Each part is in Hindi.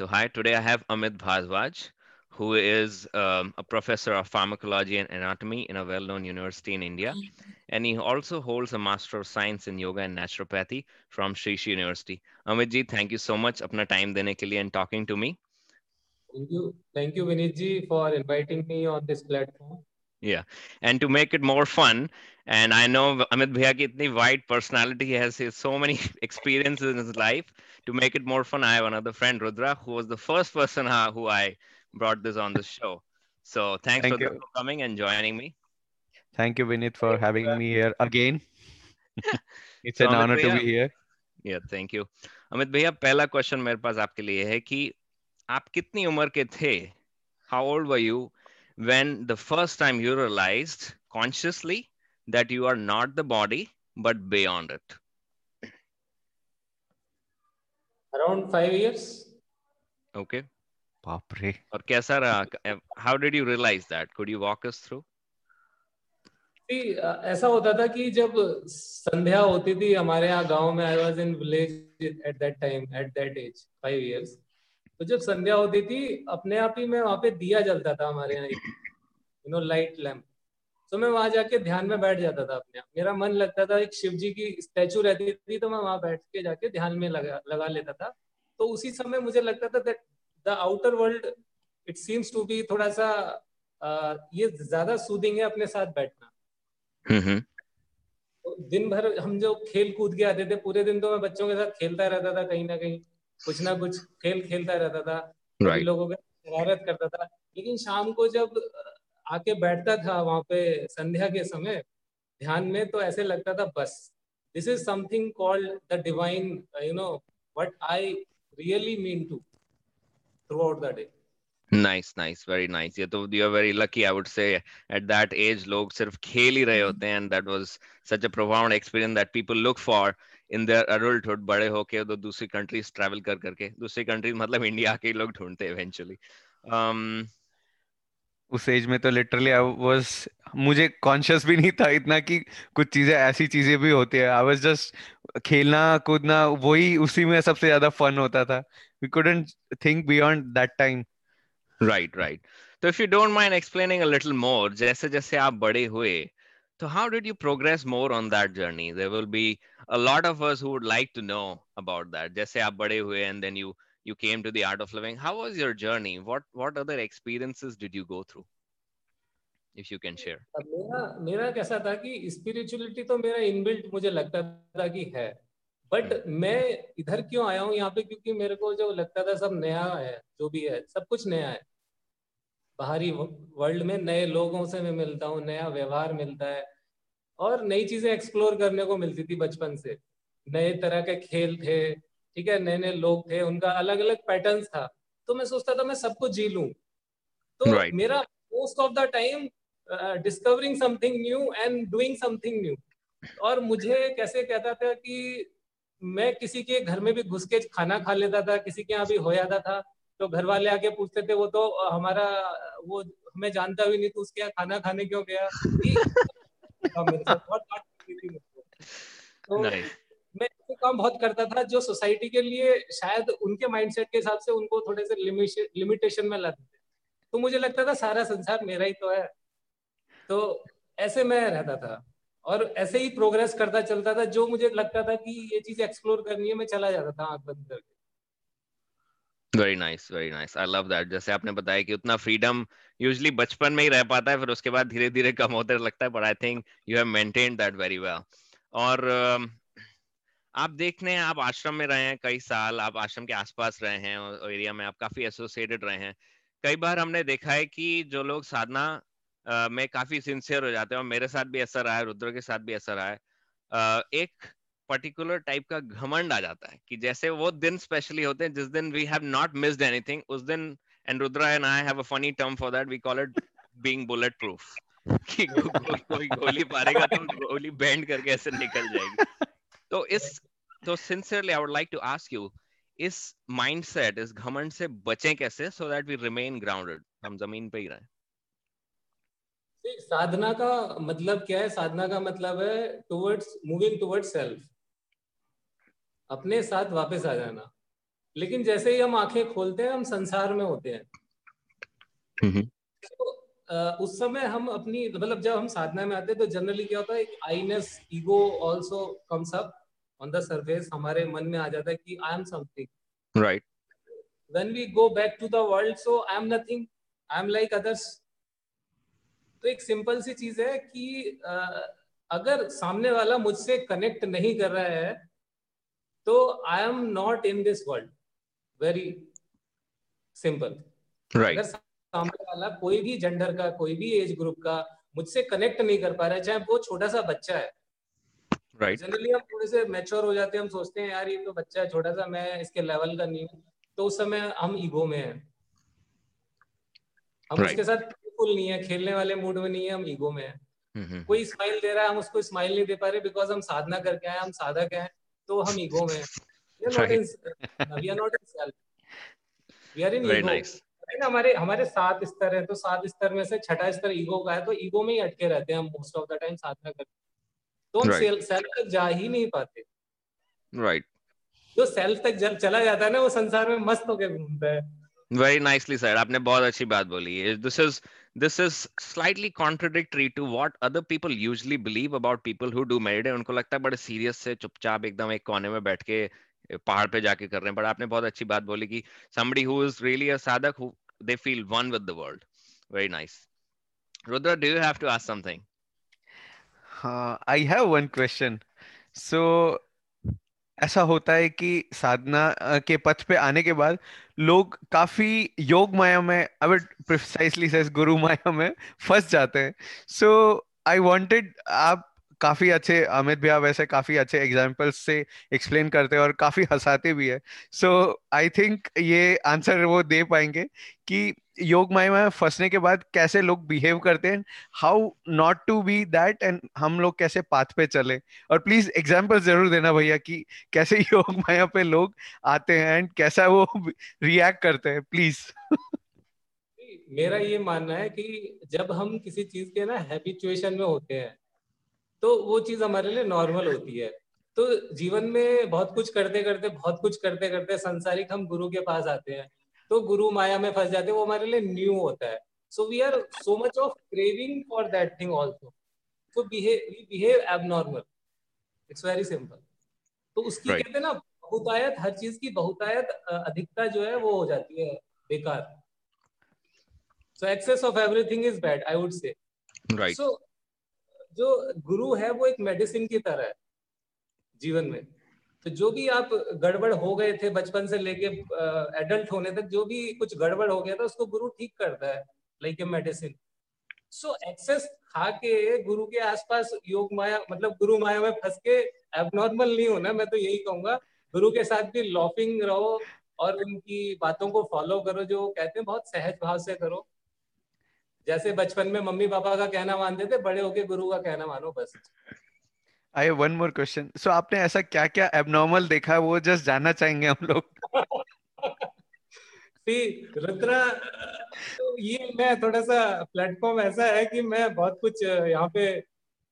So hi, today I have Amit Bhardwaj, who is um, a professor of pharmacology and anatomy in a well-known university in India. And he also holds a Master of Science in Yoga and Naturopathy from Sri Sri University. Amit ji, thank you so much apna time dene ke liye and talking to me. Thank you. Thank you, Vinit ji, for inviting me on this platform Yeah. And to make it more fun, and I know Amit Bhaiya ki itni wide personality, he has so many experiences in his life. To make it more fun, I have another friend, Rudra, who was the first person uh, who I brought this on the show. So thanks Thank Rudra you. for coming and joining me. Thank you, Vinit, for having me here again. it's So an Amit honor to Bhaiya- be here. Yeah thank you Amit भैया पहला क्वेश्चन मेरे पास आपके लिए है कि आप कितनी उम्र के थे how old were you When the first time you realized consciously that you are not the body but beyond it Around five years. Okay बाप रे और कैसा रहा how did you realize that could you walk us through See, अ, ऐसा होता था कि जब संध्या होती थी हमारे यहाँ गांव में I was in village at that time at that age five years तो जब संध्या होती थी अपने आप ही मैं वहाँ पे दिया जलता था हमारे यहाँ यू नो लाइट लैम्प तो मैं वहाँ जाके ध्यान में बैठ जाता था अपने आप। मेरा मन लगता था एक शिव जी की स्टैचू रहती थी तो मैं वहाँ बैठ के जाके ध्यान में लगा लगा लेता था। तो उसी समय मुझे लगता था that the outer world it seems to be थोड़ा सा अ, ये ज़्यादा सूदिंग है अपने साथ बैठना। हम्म तो दिन भर हम जो खेल कूद के आते थे पूरे दिन तो मैं बच्चों के साथ खेलता रहता था कहीं ना कहीं। कुछ ना कुछ खेल खेलता रहता था राइट लोगों के शरारत करता था। लेकिन शाम को जब आके बैठता था वहाँ पे संध्या के समय ध्यान में तो ऐसे लगता था बस this is something called the divine you know what I really mean to throughout the day nice nice very nice ये तो you are very lucky I would say at that age लोग सिर्फ़ खेल ही रहे होते हैं and that was such a profound experience that people look for in their adulthood बड़े होके तो दूसरी कंट्रीज़ ट्रैवल कर करके दूसरी कंट्रीज़ मतलब इंडिया के लोग ढूंढते हैं इवेंचुअली um उस एज में तो लिटरली आई वाज मुझे कॉन्शियस भी नहीं था इतना कि कुछ चीज़ें ऐसी चीज़ें भी होती है। आई वाज जस्ट खेलना कूदना वही उसी में सबसे ज़्यादा फन होता था। We couldn't think beyond that time right right तो if you don't mind explaining a little more जैसे जैसे आप बड़े हुए तो how did you progress more on that journey there will be a lot of us who would like to know about that जैसे आप बड़े हुए and then you came to the art of living. How was your journey? What what other experiences did you go through? If you can share. मेरा मेरा कैसा था कि स्पिरिचुअलिटी तो मेरा इनबिल्ट मुझे लगता था कि है। बट मैं इधर क्यों आया हूँ यहाँ पे? क्योंकि मेरे को जो लगता था सब नया है जो भी है सब कुछ नया है। बाहरी वर्ल्ड में नए लोगों से मैं मिलता हूँ नया व्यवहार मिलता है और नई चीज़ें एक्सप्लोर करने को मिलती थी बचपन से। नए तरह के खेल थे ठीक है नए नए लोग थे उनका अलग अलग पैटर्न था। तो मैं सोचता था मैं सबको जी लू। तो Right. मेरा most of the time discovering something new and doing something new और मुझे कैसे कहता था कि मैं किसी के घर में भी घुस के खाना खा लेता था किसी के यहाँ भी हो जाता था। तो घर वाले आके पूछते थे वो तो हमारा वो हमें जानता भी नहीं तो उसके यहाँ खाना खाने क्यों गया? मुझको तो nice. मैं ऐसे काम बहुत करता था जो सोसाइटी के लिए शायद उनके माइंडसेट के हिसाब से उनको थोड़े से लिमिटेशन में लाते थे। तो मुझे लगता था सारा संसार मेरा ही तो है। तो ऐसे मैं रहता था और ऐसे ही प्रोग्रेस करता चलता था जो मुझे लगता था कि ये चीज़ एक्सप्लोर करनी है मैं चला जाता था आँख बंद करके। Very nice very nice I love that जैसे आपने बताया कि उतना फ्रीडम यूजुअली बचपन में ही रह पाता है, फिर उसके बाद धीरे धीरे कम होते लगता है but I think you have maintain that very well और आप देखने आप आश्रम में रहे हैं कई साल, आप आश्रम के आसपास रहे हैं, और एरिया में आप काफ़ी एसोसिएटेड रहे हैं। कई बार हमने देखा है कि जो लोग साधना में काफ़ी सिंसियर हो जाते हैं, और मेरे साथ भी ऐसा रहा है, रुद्र के साथ भी ऐसा रहा है। एक पर्टिकुलर टाइप का घमंड आ जाता है कि जैसे वो दिन स्पेशली होते हैं, जिस दिन we have not missed anything उस दिन and Rudra and I have a funny term for that we call it being bullet proof कि कोई गोली मारेगा तो गोली बैंड करके ऐसे निकल जाएगी। तो इस तो sincerely I would like to ask you इस माइंडसेट इस घमंड से बचें कैसे so that we remain grounded हम ज़मीन पे ही रहें। साधना का मतलब क्या है? साधना का मतलब है टुवर्ड्स मूविंग टुवर्ड्स सेल्फ अपने साथ वापस आ जाना। लेकिन जैसे ही हम आँखें खोलते हैं हम संसार में होते हैं। तो उस समय हम अपनी मतलब जब हम साधना में आते हैं तो जनरली क्या होता है एक Iness ego also comes up on the surface हमारे मन में आ जाता है कि I am something right when we go back to the world so I am nothing I am like others तो एक सिंपल सी चीज़ है कि अगर सामने वाला मुझसे कनेक्ट नहीं कर रहा है तो I am not in this world very simple right सामने वाला कोई भी जेंडर का कोई भी एज ग्रुप का मुझसे कनेक्ट नहीं कर पा रहा है चाहे वो छोटा सा बच्चा है। राइट जनरली हम थोड़े से मैच्योर हो जाते हैं हम सोचते हैं यार ये तो बच्चा है छोटा सा मैं इसके लेवल का नहीं हूँ। तो उस समय हम ईगो में हैं। हम right. उसके साथ फुल नहीं है खेलने वाले मूड में नहीं है हम ईगो में है। कोई स्माइल दे रहा है हम उसको स्माइल नहीं दे पा रहे बिकॉज़ हम साधना करके आए हम साधक हैं। तो हम ईगो में हमारे हमारे सात स्तर है तो सात स्तर में से छठा स्तर ईगो का है तो ईगो में ही अटके रहते हैं हम मोस्ट ऑफ़ द टाइम साधना करते तो हम right. सेल्फ तक जा ही नहीं पाते। राइट जो सेल्फ तक जब चला जाता है ना वो संसार में मस्त होकर घूमता है। वेरी नाइसली सर आपने बहुत अच्छी बात बोली। This is this is slightly contradictory to what other people usually believe about people who do meditate उनको लगता है बड़े सीरियस से चुपचाप एकदम एक कोने में बैठ के पहाड़ पे जाके कर रहे हैं बट आपने बहुत अच्छी बात बोली कि somebody who is really a sadhak who they feel one with the world very nice Rudra do you have to ask something uh, I have one question so ऐसा होता है कि साधना के पथ पे आने के बाद लोग काफ़ी योग माया में अब प्रिसाइसली गुरु माया में फंस जाते हैं। सो आई वांटेड आप काफ़ी अच्छे, अमित भैया वैसे काफ़ी अच्छे एग्जाम्पल्स से एक्सप्लेन करते हैं और काफ़ी हंसाते भी है। सो आई थिंक ये आंसर वो दे पाएँगे कि योग माया में फंसने के बाद कैसे लोग बिहेव करते हैं how not to be that and हम लोग कैसे पाथ पे चले। और प्लीज़ एग्ज़ाम्पल ज़रूर देना भैया कि कैसे योग माया पे लोग आते हैं एंड कैसा वो रिएक्ट करते हैं प्लीज़ मेरा ये मानना है कि जब हम किसी चीज़ के ना हैबिचुएशन में होते हैं तो वो चीज़ हमारे लिए नॉर्मल होती है। तो जीवन में बहुत कुछ करते करते बहुत कुछ करते करते संसारिक हम गुरु के पास आते हैं। तो गुरु माया में फंस जाते हैं वो हमारे लिए न्यू होता है। So we are so much of craving for that thing also so behave behave abnormal it's very simple तो उसकी right. कहते हैं ना बहुतायत हर चीज़ की बहुतायत अधिकता जो है वो हो जाती है बेकार। So excess of everything is bad I would say right so जो गुरु है वो एक मेडिसिन की तरह है जीवन में। तो जो भी आप गड़बड़ हो गए थे बचपन से लेके एडल्ट होने तक, जो भी कुछ गड़बड़ हो गया था, उसको गुरु ठीक करता है like a medicine so excess खा के गुरु के आसपास योग माया मतलब गुरु माया में फंस के एबनॉर्मल नहीं होना, मैं तो यही कहूँगा। गुरु के साथ भी लॉफिंग रहो और उनकी बातों को फॉलो करो, जो कहते हैं, बहुत सहज भाव से करो। जैसे बचपन में मम्मी पापा का कहना मानते थे बड़े होके गुरु का कहना मानो बस I have one more question so आपने ऐसा क्या क्या एबनॉर्मल देखा है वो जस्ट जानना चाहेंगे हम लोग रुद्रा तो ये मैं थोड़ा सा प्लेटफॉर्म ऐसा है कि मैं बहुत कुछ यहाँ पे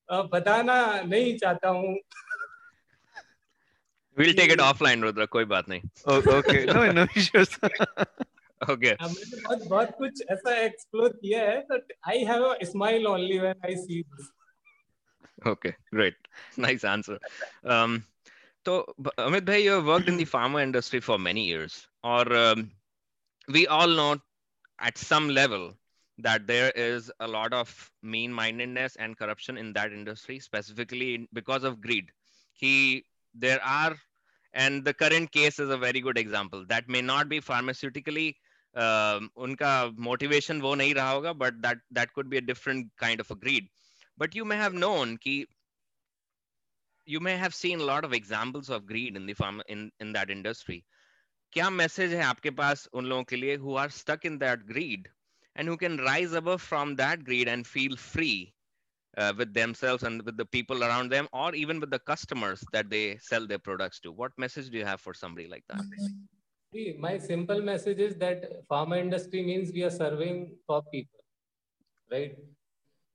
बताना नहीं चाहता हूँ We'll take it offline, Rudra. कोई बात नहीं. Okay, no, no issues. okay मैंने बहुत बहुत कुछ ऐसा एक्सप्लोर किया है तो I have a smile only when I see this okay great nice answer um so amit bhai you have worked in the pharma industry for many years or um, we all know at some level that there is a lot of mean mindedness and corruption in that industry specifically because of greed he there are and the current case is a very good example that may not be pharmaceutically उनका मोटिवेशन वो नहीं रहा होगा but that that could be a different kind of a greed but you may have known कि have seen a lot of examples of greed in the farm in in that industry क्या मैसेज है आपके पास उन लोगों के लिए stuck in that greed and who can rise above from that greed and feel free uh, with themselves and with the people around them or even with the customers that they sell their products to what message do you have for somebody like that See, my simple message is that pharma industry means we are serving for people, right?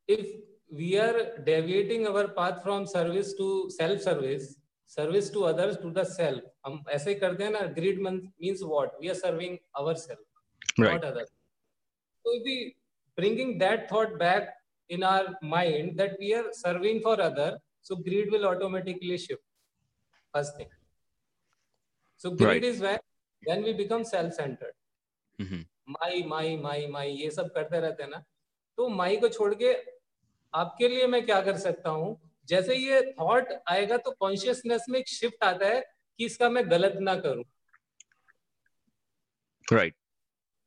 If we are deviating our path from service to self-service, service to others to the self हम ऐसे ही करते हैं ना greed means what we are serving our self not other so if we bringing that thought back in our mind that we are serving for other so greed will automatically shift first thing so greed Right. is when We become self centered Mhm. My my my my ये सब करते रहते हैं ना। तो माई को छोड़ के आपके लिए मैं क्या कर सकता हूँ? जैसे ये थॉट आएगा तो कॉन्शियसनेस में एक शिफ्ट आता है कि इसका मैं गलत ना करूँ। Right.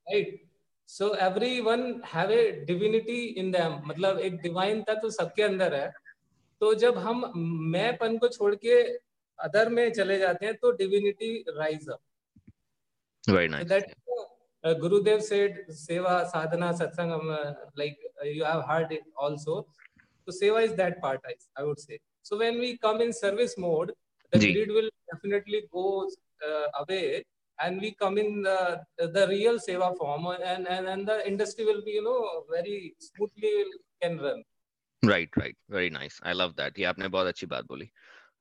Right so every one have a divinity in them मतलब एक डिवाइन तत्व सबके अंदर है। तो जब हम मैंपन को छोड़ के अदर में चले जाते हैं तो divinity rise up very So nice that uh, Gurudev said seva sadhana satsangam uh, like uh, you have heard it also. So seva is that part I, I would say. So when we come in service mode, the Ji. greed will definitely go uh, away and we come in the, the real seva form and, and and the industry will be you know very smoothly can run. right right very nice i love that ये आपने बहुत अच्छी बात बोली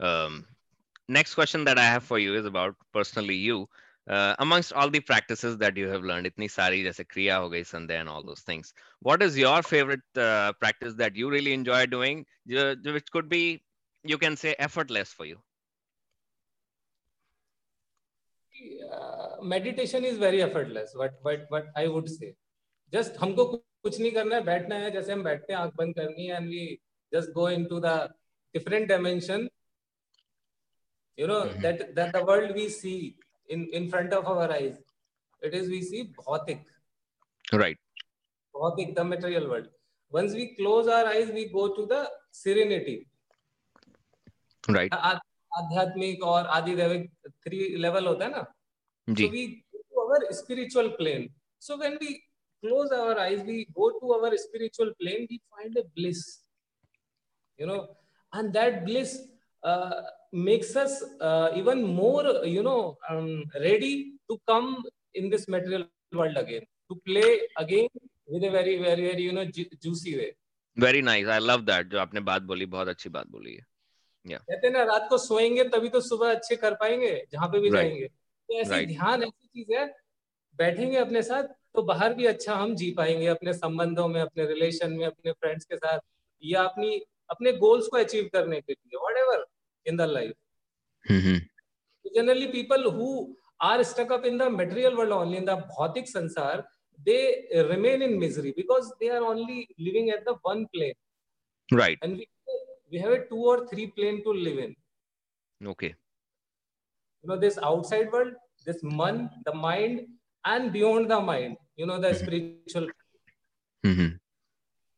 um, next question that i have for you is about personally you uh, amongst all the practices that you have learned itni sari jaise kriya ho gayi sandhya and all those things what is your favorite uh, practice that you really enjoy doing jo- jo- which could be you can say effortless for you uh, meditation is very effortless what what what i would say just हमको कु- कुछ नहीं करना है बैठना है जैसे हम बैठते हैं आंख बंद करनी है and we just go into the different dimension you know Mhm. that that the world we see in in front of our eyes it is we see bhautik right bhautik the material world once we close our eyes we go to the serenity right आ- आध्यात्मिक और आदिदैविक थ्री लेवल होता है ना ji So we go to our spiritual plane. So when we close our eyes, we go to our spiritual plane, we find a bliss. You know, and that bliss uh, makes us uh, even more, you know, um, ready to come in this material world again, to play again with a very, very, very, you know, ju- juicy way. very nice i love that जो आपने बात बोली बहुत अच्छी बात बोली है कहते हैं ना रात को सोएँगे तभी तो सुबह अच्छे कर पाएँगे जहाँ पे भी Right. जाएँगे तो ऐसे Right. ध्यान ऐसी चीज़ है बैठेंगे अपने साथ तो बाहर भी अच्छा हम जी पाएँगे अपने संबंधों में अपने रिलेशन में अपने फ्रेंड्स के साथ या अपनी अपने गोल्स को अचीव करने के लिए whatever in their life. Mm-hmm. Generally, people who are stuck up in the material world only, in the bhautik sansar, they remain in misery because they are only living at the one plane. Right. And we, we have a two or three plane to live in. Okay. You know, this outside world, this man, the mind, and beyond the mind, you know, the mm-hmm. spiritual. Mm-hmm.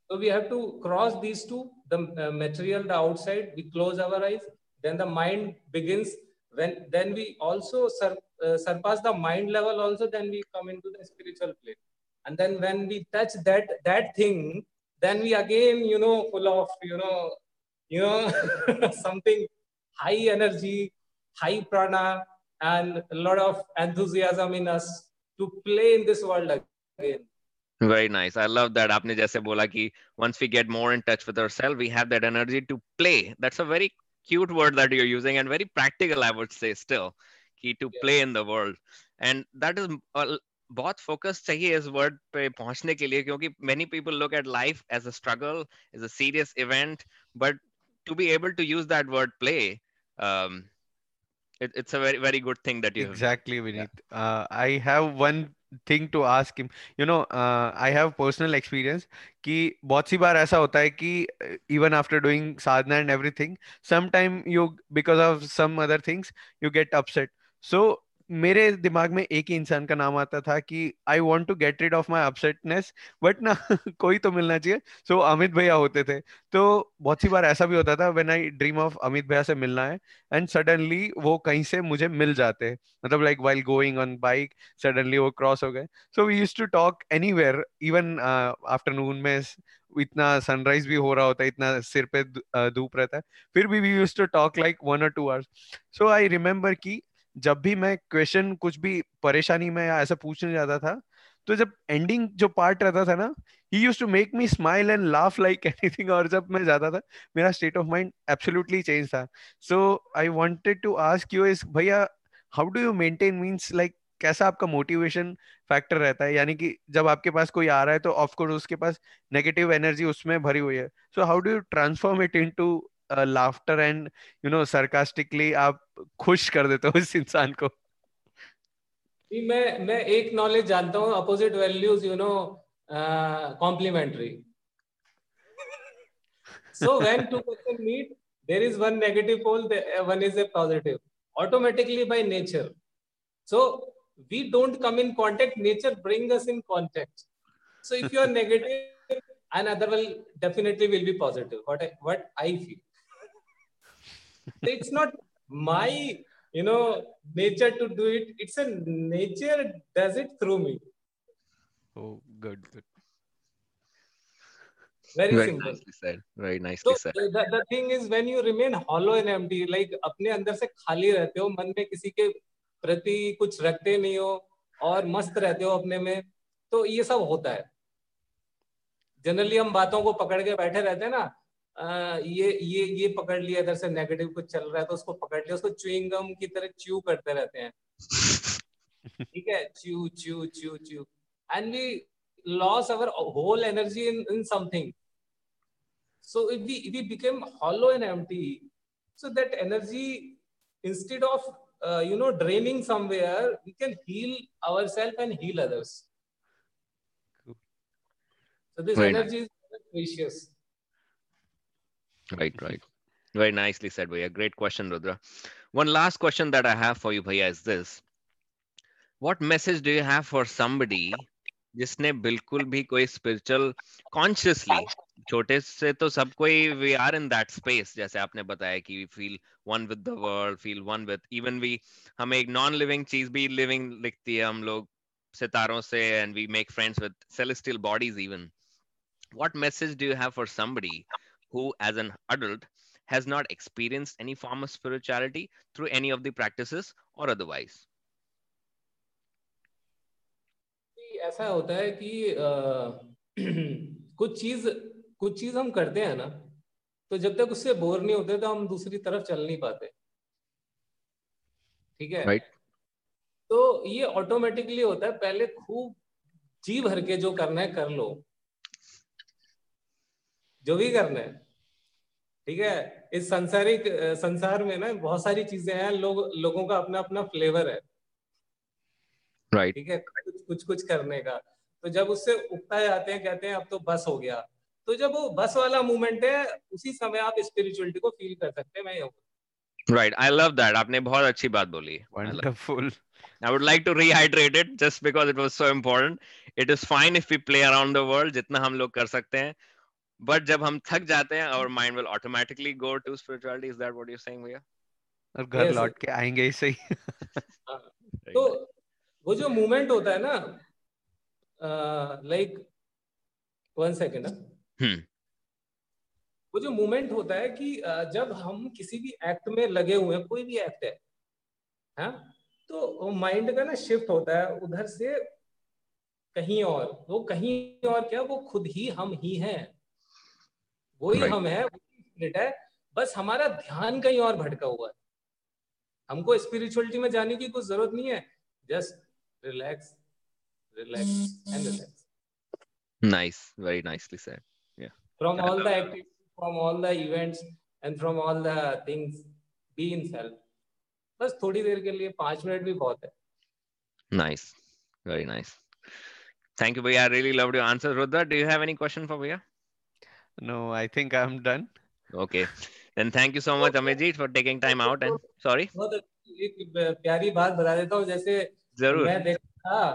So we have to cross these two, the uh, material, the outside, we close our eyes then the mind begins when then we also sur, uh, surpass the mind level also then we come into the spiritual plane. And then when we touch that that thing then we again you know full of you know you know something high energy high prana and a lot of enthusiasm in us to play in this world again. Very nice. I love that. Aapne jaise bola ki once we get more in touch with ourselves we have that energy to play. That's a very cute word that you're using and very practical, I would say still, कि to Yeah. play in the world. And that is a- बहुत focus चाहिए इस word पे पहुंचने के लिए क्योंकि many people look at life as a struggle, as a serious event, but to be able to use that word play, um, it, it's a very very good thing that you have. Exactly, Vineet. Uh, I have one thing to ask him. You know, uh, I have personal experience कि बहुत सी बार ऐसा होता है कि uh, even after doing sadhana and everything, sometime you because of some other things you get upset. So मेरे दिमाग में एक ही इंसान का नाम आता था कि I want to get rid of my upsetness but ना कोई तो मिलना चाहिए। सो so, अमित भैया होते थे। तो बहुत सी बार ऐसा भी होता था when I dream of Amit भैया से मिलना है एंड सडनली वो कहीं से मुझे मिल जाते मतलब like while going on bike suddenly वो क्रॉस हो गए। So we use to talk anywhere even afternoon में इतना सनराइज भी हो रहा होता है इतना सिर पे धूप रहता है। फिर भी we use to talk like one और two hours so I remember कि जब भी मैं क्वेश्चन कुछ भी परेशानी में या ऐसा पूछने जाता था तो जब एंडिंग जो पार्ट रहता था ना ही use to make me smile and laugh like anything और जब मैं जाता था, मेरा state of mind absolutely change था. So I wanted to ask you is भैया how do you maintain means like कैसा आपका मोटिवेशन फैक्टर रहता है? यानी कि जब आपके पास कोई आ रहा है तो ऑफकोर्स उसके पास नेगेटिव एनर्जी उसमें भरी हुई है. So how do you transform it into laughter and you know sarcastically आप खुश कर देते हो इस इंसान को। मैं मैं एक नॉलेज जानता हूँ opposite values you know complementary so when two person meet there is one negative pole one is a positive automatically by nature so we don't come in contact nature bring us in contact so if you are negative another will definitely will be positive. What I, what i it's not my you know nature to do it it's a nature does it through me oh good good very, very simple nicely said very nicely so said the, the thing is when you remain hollow and empty like अपने अंदर से खाली रहते हो मन में किसी के प्रति कुछ रखते नहीं हो और मस्त रहते हो अपने में तो ये सब होता है जनरली हम बातों को पकड़ के बैठे रहते हैं ना ये ये ये पकड़ लिया इधर से नेगेटिव कुछ चल रहा है तो उसको पकड़ लिया उसको च्यूइंग की तरह च्यू करते रहते हैं। ठीक है? Chew chew chew chew and we loss our whole energy in in something so if we we became hollow and empty so that energy instead of you know draining somewhere we can heal our self and heal others so this energy is precious Right, right. Very nicely said, Bhaiya. Great question, Rudra. One last question that I have for you, Bhaiya, is this. What message do you have for somebody जिसने बिल्कुल भी कोई स्पिरिचुअल कॉन्शियसली छोटे से तो सब कोई we are in that space जैसे आपने बताया कि we feel one with the world feel one with even we हमें एक नॉन लिविंग चीज भी लिविंग लिखती है हम लोग सितारों से and we make friends with celestial bodies even what message do you have for somebody who, as an adult, has not experienced any form of spirituality through any of the practices or otherwise. ऐसा होता है कि आ, कुछ चीज़ कुछ चीज़ हम करते हैं ना तो जब तक उससे बोर नहीं होते तो हम दूसरी तरफ़ चल नहीं पाते ठीक है Right. तो ये ऑटोमेटिकली होता है पहले खूब जी भर के जो करना है कर लो जो भी करना है ठीक है इस संसारिक संसार में ना बहुत सारी चीज़ें हैं लोग लोगों का अपना अपना फ्लेवर है Right. ठीक है कुछ कुछ कुछ करने का तो जब उससे उगता जाते हैं कहते हैं अब तो बस हो गया तो जब वो बस वाला मूवमेंट है उसी समय आप स्पिरिचुअलिटी को फील कर सकते हैं मैं Right. I love that. आपने बहुत अच्छी बात बोली. Wonderful I would like to rehydrate it just because it was so important. It is fine if we play around the world जितना हम लोग कर सकते हैं. But जब हम थक जाते हैं, our mind will automatically go to spirituality. Is that what you're saying, भैया? और घर Yes, लौट के आएँगे ही सही। तो वो जो मूवमेंट होता है ना लाइक वन सेकेंड हम्म. वो जो मूवमेंट होता है कि जब हम किसी भी एक्ट में लगे हुए हैं कोई भी एक्ट है हाँ तो माइंड का ना शिफ्ट होता है उधर से कहीं और। वो कहीं और क्या वो खुद ही हम ही हैं। वही हम है वही है। बस हमारा ध्यान कहीं और भटका हुआ है। हमको स्पिरिचुअलिटी में जाने की कुछ ज़रूरत नहीं है। Just relax relax and relax nice very nicely said या from all the activities from all the events and from all the things be in self बस थोड़ी देर के लिए 5 मिनट भी बहुत है। Nice very nice thank you भैया. I really loved your answer Rudra do you have any question for भैया? No i think i'm done Okay. Then thank you so much, Amejit, for taking time out. And sorry, बहुत एक प्यारी बात बता देता हूँ जैसे ज़रूर. मैं देखता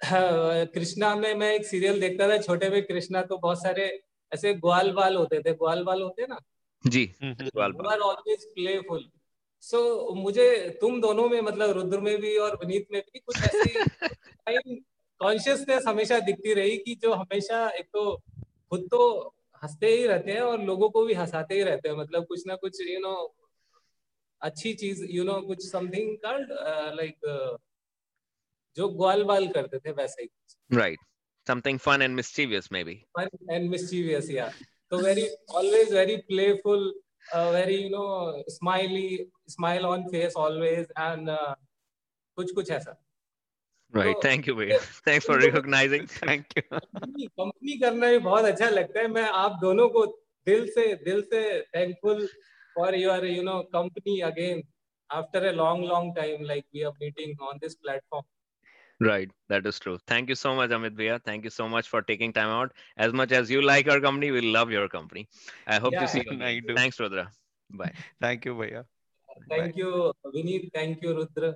था कृष्णा में मैं एक सीरियल देखता था छोटे में कृष्णा तो बहुत सारे ऐसे ग्वाल बाल होते थे ग्वाल बाल होते ना जी. Mhm. सवाल you are always playful so मुझे तुम दोनों में मतलब रुद्र में भी और विनीत में भी कुछ ऐसी कॉन्शियसनेस हमेशा दिखती रही कि जो हमेशा एक तो खुद तो हँसते ही रहते हैं और लोगों को भी हंसाते ही रहते हैं मतलब कुछ ना कुछ यू you नो know, अच्छी चीज़ यू नो कुछ समथिंग कॉल्ड लाइक जो ग्वाल बाल करते थे वैसे ही right something fun and mischievous maybe mischievous yeah so very always very playful uh, very you know smiley smile on face always and uh, कुछ कुछ ऐसा राइट तो- थैंक यू भैया thanks for recognizing thank you company करना भी बहुत अच्छा लगता है मैं आप दोनों को दिल से दिल से thankful for your you know company again after a long long time like we are meeting on this platform Right, that is true. Thank you so much, Amit Bhaiya. Thank you so much for taking time out. As much as you like our company, we love your company. I hope Yeah, to see you. I again. do. Thanks, Rudra. Bye. Thank you भैया thank you vineet thank you rudra